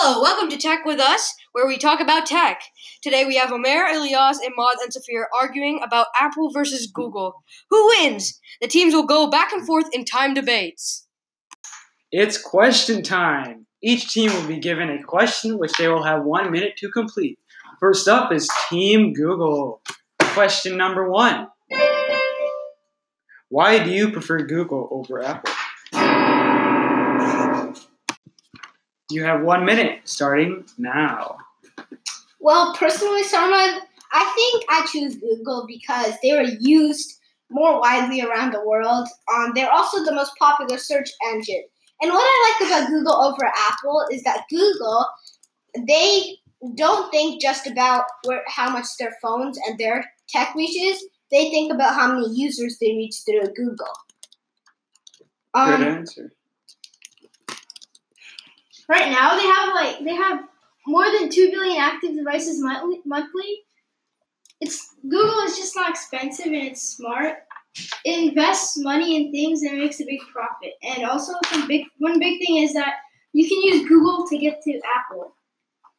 Hello, welcome to Tech with Us, where we talk about tech. Today we have Omer, Elias, Maud and Safir arguing about Apple versus Google. Who wins? The teams will go back and forth in time debates. It's question time. Each team will be given a question which they will have one minute to complete. First up is Team Google. Question number one Why do you prefer Google over Apple? You have one minute starting now. Well, personally, Sarma, I think I choose Google because they were used more widely around the world. Um, they're also the most popular search engine. And what I like about Google over Apple is that Google, they don't think just about where how much their phones and their tech reaches. They think about how many users they reach through Google. Good Um, answer. Right now, they have like they have more than two billion active devices monthly. It's Google is just not expensive and it's smart. It invests money in things and makes a big profit. And also, some big one big thing is that you can use Google to get to Apple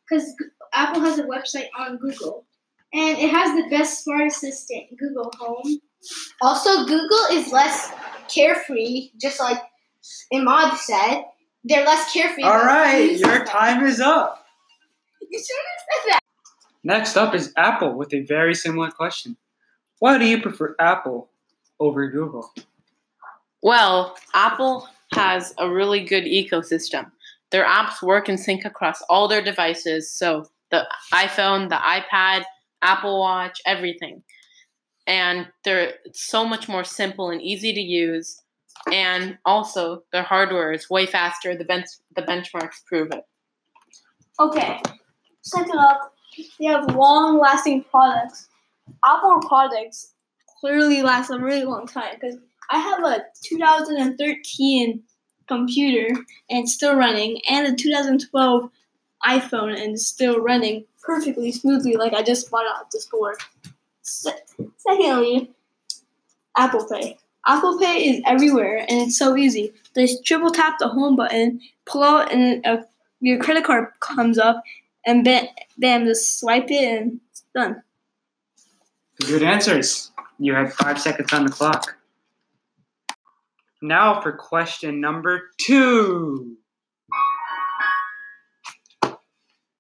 because Apple has a website on Google, and it has the best smart assistant, Google Home. also, Google is less carefree, just like Imad said. They're less carefree. All about right, using your time is up. You shouldn't have said that. Next up is Apple with a very similar question. Why do you prefer Apple over Google? Well, Apple has a really good ecosystem. Their apps work and sync across all their devices, so the iPhone, the iPad, Apple Watch, everything. And they're so much more simple and easy to use. And also, their hardware is way faster. The bench the benchmarks prove it. Okay. Second up, they have long lasting products. Apple products clearly last a really long time because I have a 2013 computer and it's still running, and a 2012 iPhone and it's still running perfectly smoothly like I just bought it off the store. Se- secondly, Apple Pay. Apple Pay is everywhere and it's so easy. Just triple tap the home button, pull out, and uh, your credit card comes up, and bam, bam, just swipe it and it's done. Good answers. You have five seconds on the clock. Now for question number two.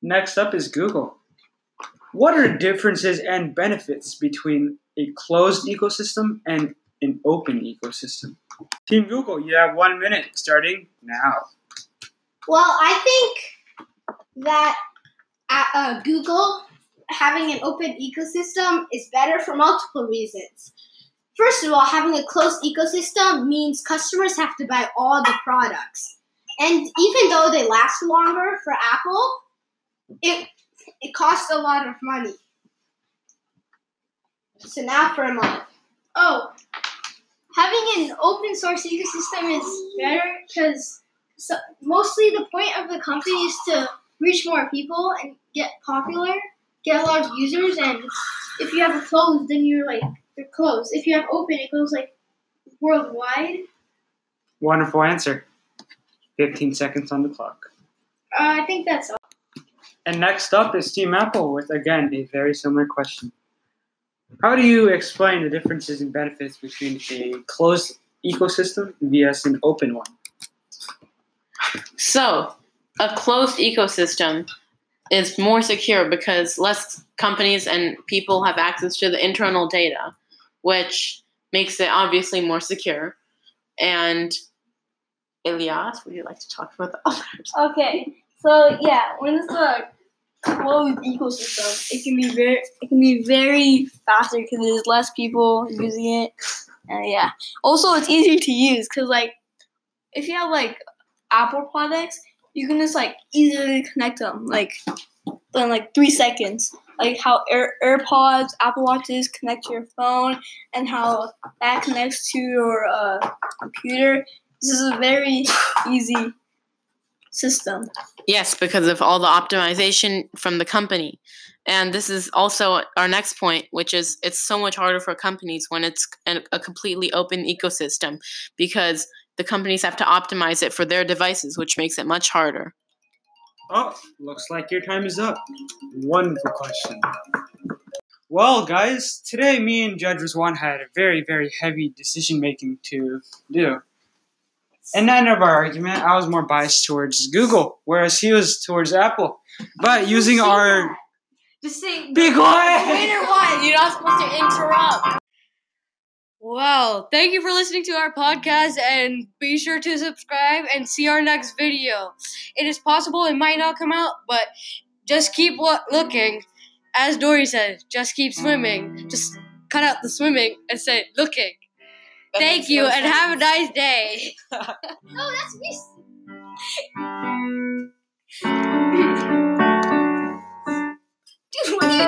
Next up is Google. What are differences and benefits between a closed ecosystem and an open ecosystem? Team Google, you have one minute starting now. Well, I think that uh, uh, Google having an open ecosystem is better for multiple reasons. First of all, having a closed ecosystem means customers have to buy all the products. And even though they last longer for Apple, it it costs a lot of money. So now for a month. Oh, having an open source ecosystem is better because so, mostly the point of the company is to reach more people and get popular, get a lot of users. And if you have a closed, then you're like you're closed. If you have open, it goes like worldwide. Wonderful answer. 15 seconds on the clock. Uh, I think that's all. And next up is Team Apple with, again, a very similar question. How do you explain the differences and benefits between a closed ecosystem vs an open one? So, a closed ecosystem is more secure because less companies and people have access to the internal data, which makes it obviously more secure. And Elias, would you like to talk about the others? Okay, so yeah, when it's a closed ecosystem, it can be very it can be very faster because there's less people using it, and yeah. Also, it's easier to use because like if you have like Apple products, you can just like easily connect them like in like three seconds. Like how Air, AirPods, Apple Watches connect to your phone, and how that connects to your uh, computer. This is a very easy system. Yes, because of all the optimization from the company. And this is also our next point, which is it's so much harder for companies when it's a, a completely open ecosystem because the companies have to optimize it for their devices, which makes it much harder. Oh, looks like your time is up. Wonderful question. Well, guys, today me and Judge Rizwan had a very, very heavy decision making to do. In end of our argument, I was more biased towards Google, whereas he was towards Apple. But using our Just say be quiet. winner won. You're not supposed to interrupt. Well, thank you for listening to our podcast and be sure to subscribe and see our next video. It is possible it might not come out, but just keep lo- looking. As Dory said, just keep swimming. Just cut out the swimming and say looking. That Thank you no and have a nice day. No, oh, that's me. Dude, what do you?